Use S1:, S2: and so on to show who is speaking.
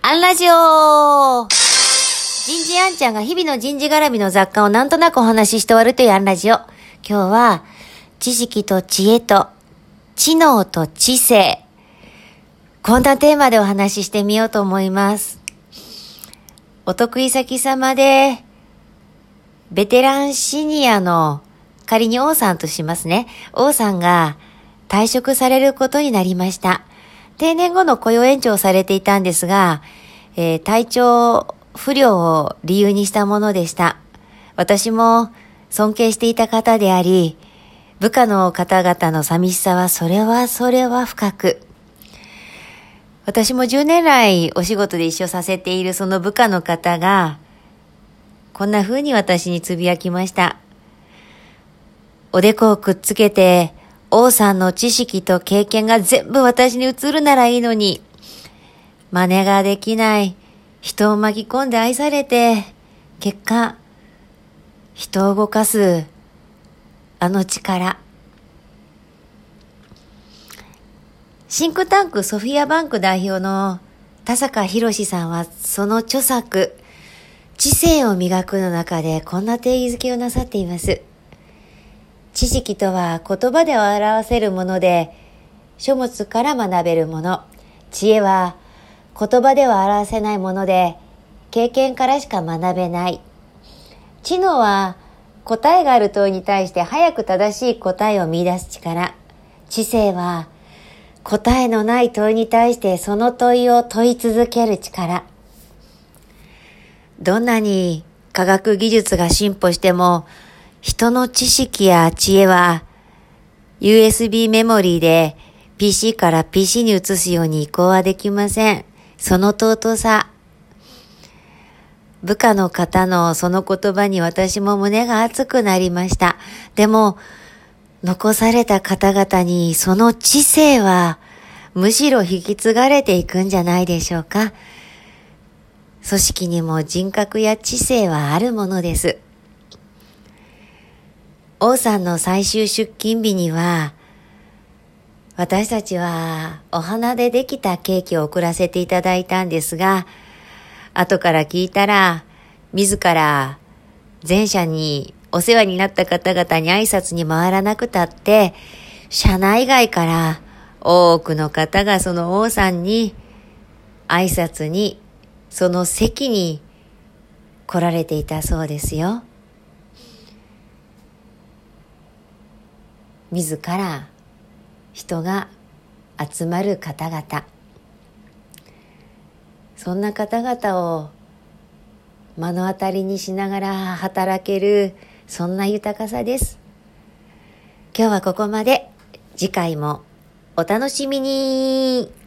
S1: アンラジオ人事アンちゃんが日々の人事絡みの雑貨をなんとなくお話しして終わるというアンラジオ。今日は、知識と知恵と、知能と知性。こんなテーマでお話ししてみようと思います。お得意先様で、ベテランシニアの、仮に王さんとしますね。王さんが退職されることになりました。定年後の雇用延長をされていたんですが、えー体調不良を理由にしたものでした。私も尊敬していた方であり、部下の方々の寂しさはそれはそれは深く。私も10年来お仕事で一緒させているその部下の方が、こんな風に私につぶやきました。おでこをくっつけて、王さんの知識と経験が全部私に移るならいいのに、真似ができない、人を巻き込んで愛されて、結果、人を動かす、あの力。シンクタンクソフィアバンク代表の田坂博さんはその著作、知性を磨くの中でこんな定義づけをなさっています。知識とは言葉で表せるもので、書物から学べるもの。知恵は言葉では表せないもので、経験からしか学べない。知能は答えがある問いに対して早く正しい答えを見出す力。知性は答えのない問いに対してその問いを問い続ける力。どんなに科学技術が進歩しても、人の知識や知恵は USB メモリーで PC から PC に移すように移行はできません。その尊さ。部下の方のその言葉に私も胸が熱くなりました。でも、残された方々にその知性はむしろ引き継がれていくんじゃないでしょうか。組織にも人格や知性はあるものです。王さんの最終出勤日には、私たちはお花でできたケーキを送らせていただいたんですが、後から聞いたら、自ら前社にお世話になった方々に挨拶に回らなくたって、社内外から多くの方がその王さんに挨拶に、その席に来られていたそうですよ。自ら人が集まる方々。そんな方々を目の当たりにしながら働けるそんな豊かさです。今日はここまで。次回もお楽しみに。